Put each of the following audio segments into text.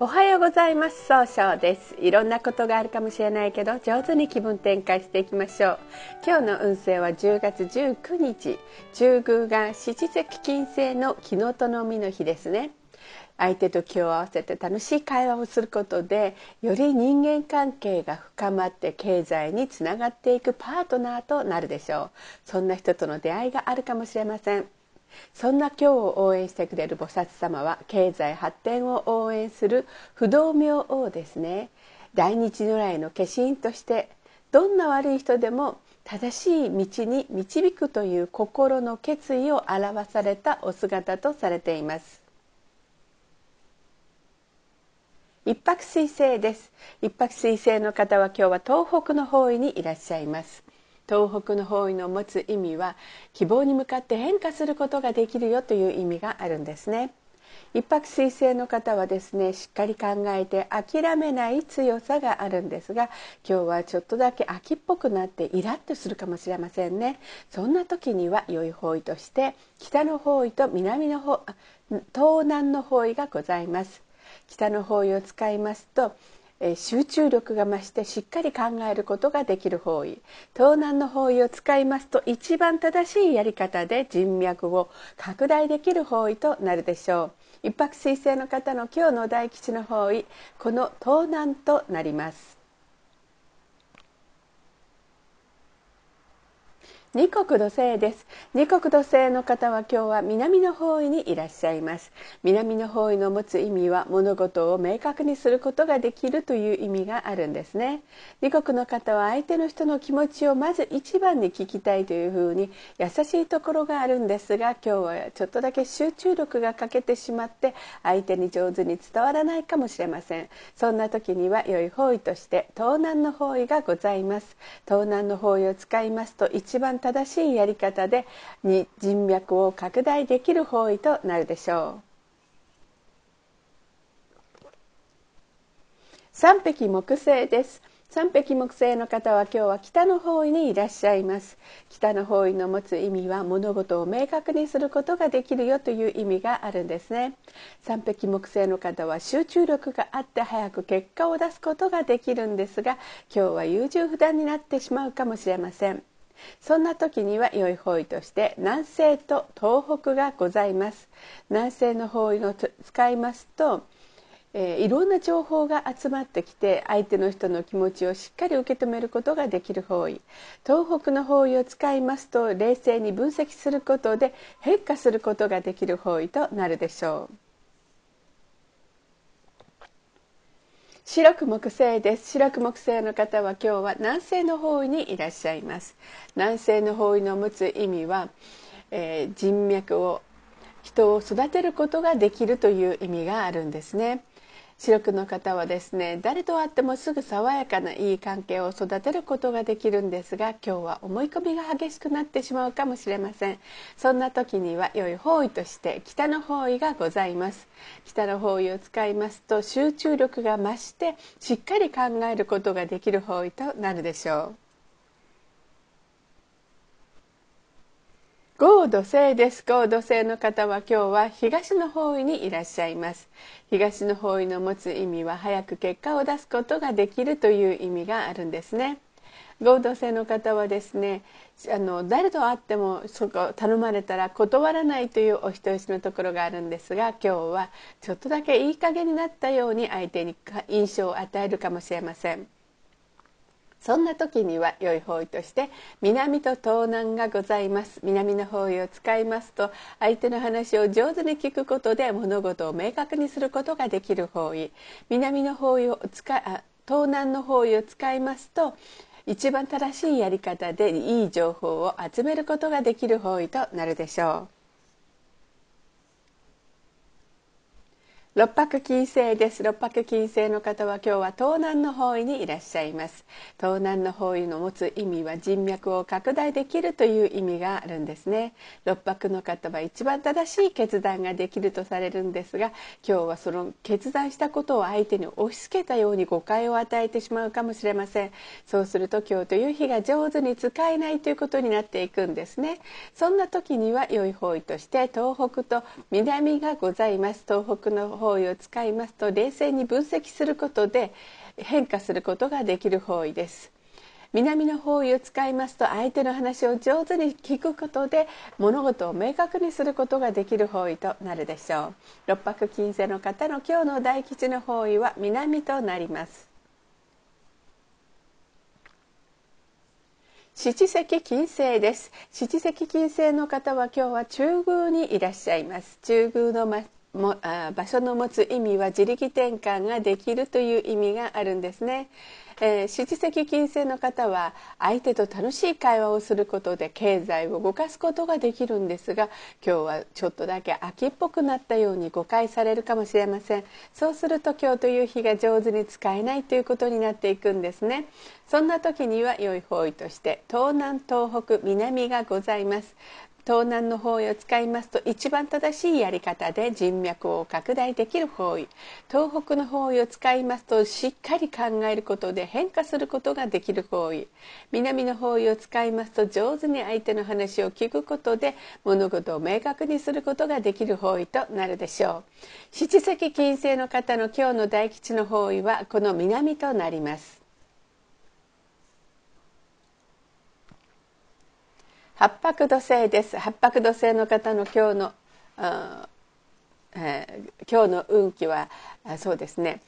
おはようございます。総称です。いろんなことがあるかもしれないけど上手に気分転換していきましょう。今日の運勢は10月19日中宮が七石金星の木のとのみの日ですね。相手と気を合わせて楽しい会話をすることでより人間関係が深まって経済につながっていくパートナーとなるでしょう。そんな人との出会いがあるかもしれません。そんな今日を応援してくれる菩薩様は経済発展を応援する不動明王ですね。大日如来の化身としてどんな悪い人でも正しい道に導くという心の決意を表されたお姿とされています。一泊水星です。一泊水星の方は今日は東北の方位にいらっしゃいます。東北の方位の持つ意味は希望に向かって変化することができるよという意味があるんですね。一泊水星の方はですねしっかり考えて諦めない強さがあるんですが今日はちょっとだけ秋っぽくなってイラッとするかもしれませんね。そんな時には良い方位として北の方位と南の方東南の方位がございます。北の方位を使いますと集中力が増してしっかり考えることができる方位。東南の方位を使いますと一番正しいやり方で人脈を拡大できる方位となるでしょう。一泊水星の方の今日の大吉の方位この東南となります。二国土星です。二国土星の方は今日は南の方位にいらっしゃいます。南の方位の持つ意味は物事を明確にすることができるという意味があるんですね。二国の方は相手の人の気持ちをまず一番に聞きたいというふうに優しいところがあるんですが今日はちょっとだけ集中力が欠けてしまって相手に上手に伝わらないかもしれません。そんな時には良い方位として東南の方位がございます。東南の方位を使いますと一番正しいやり方でに人脈を拡大できる方位となるでしょう。三匹木星です。三匹木星の方は今日は北の方位にいらっしゃいます。北の方位の持つ意味は物事を明確にすることができるよという意味があるんですね。三匹木星の方は集中力があって早く結果を出すことができるんですが今日は優柔不断になってしまうかもしれません。そんな時には良い方位として南西と東北がございます。南西の方位を使いますと、えー、いろんな情報が集まってきて相手の人の気持ちをしっかり受け止めることができる方位。東北の方位を使いますと冷静に分析することで変化することができる方位となるでしょう。白く木星です。白く木星の方は今日は南西の方位にいらっしゃいます。南西の方位の持つ意味は、えー、人脈を人を育てることができるという意味があるんですね。視力の方はですね誰と会ってもすぐ爽やかないい関係を育てることができるんですが今日は思い込みが激しくなってしまうかもしれません。そんな時には良い方位として北の方位がございます。北の方位を使いますと集中力が増してしっかり考えることができる方位となるでしょう。合土星です。合土星の方は今日は東の方位にいらっしゃいます。東の方位の持つ意味は早く結果を出すことができるという意味があるんですね。合同性の方はですねあの誰と会ってもそこ頼まれたら断らないというお人よしのところがあるんですが今日はちょっとだけいい加減になったように相手に印象を与えるかもしれません。そんな時には良い方位として南と東南がございます南の方位を使いますと相手の話を上手に聞くことで物事を明確にすることができる方位南の方位を使あ東南の方位を使いますと一番正しいやり方でいい情報を集めることができる方位となるでしょう。六白金星です。六白金星の方は今日は東南の方位にいらっしゃいます。東南の方位の持つ意味は人脈を拡大できるという意味があるんですね。六白の方は一番正しい決断ができるとされるんですが今日はその決断したことを相手に押し付けたように誤解を与えてしまうかもしれません。そうすると今日という日が上手に使えないということになっていくんですね。そんな時には良い方位として東北と南がございます。東北の方位を使いますと冷静に分析することで変化することができる方位です。南の方位を使いますと相手の話を上手に聞くことで物事を明確にすることができる方位となるでしょう。六白金星の方の今日の大吉の方位は南となります。七石金星です。七石金星の方は今日は中宮にいらっしゃいます。中宮の、ま、もあ場所の持つ意味は自力転換ができるという意味があるんですね。えー、七石金星の方は相手と楽しい会話をすることで経済を動かすことができるんですが今日はちょっとだけ秋っぽくなったように誤解されるかもしれません。そうすると今日という日が上手に使えないということになっていくんですね。そんな時には良い方位として東南東北南がございます。東南の方位を使いますと一番正しいやり方で人脈を拡大できる方位。東北の方位を使いますとしっかり考えることで変化することができる方位。南の方位を使いますと上手に相手の話を聞くことで物事を明確にすることができる方位となるでしょう。七石金星の方の今日の大吉の方位はこの南となります。八白土星です。八白土星の方の今日の、えー、今日の運気はそうですね。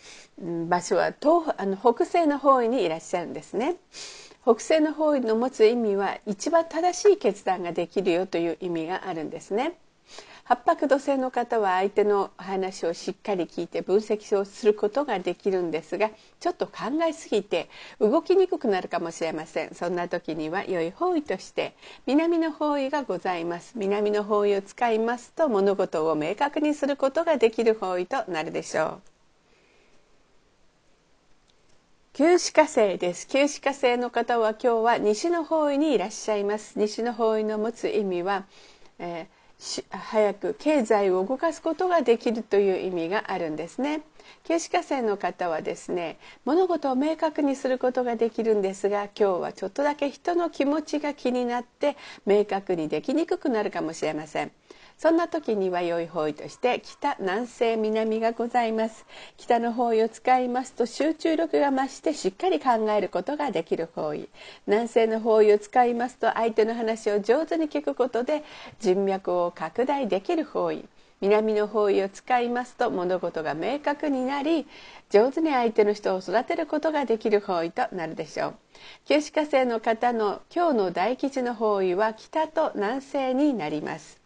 場所は東あの北西の方位にいらっしゃるんですね。北西の方位の持つ意味は一番正しい決断ができるよという意味があるんですね。八白土星の方は相手の話をしっかり聞いて分析をすることができるんですがちょっと考えすぎて動きにくくなるかもしれません。そんな時には良い方位として南の方位がございます。南の方位を使いますと物事を明確にすることができる方位となるでしょう。旧歯科生です。旧歯科生の方は今日は西の方位にいらっしゃいます。西の方位の持つ意味は、えー早く経済を動かすことができるという意味があるんですね。形式化生の方はですね物事を明確にすることができるんですが今日はちょっとだけ人の気持ちが気になって明確にできにくくなるかもしれません。そんな時には良い方位として北南西南がございます。北の方位を使いますと集中力が増してしっかり考えることができる方位。南西の方位を使いますと相手の話を上手に聞くことで人脈を拡大できる方位。南の方位を使いますと物事が明確になり上手に相手の人を育てることができる方位となるでしょう。九死火星の方の今日の大吉の方位は北と南西になります。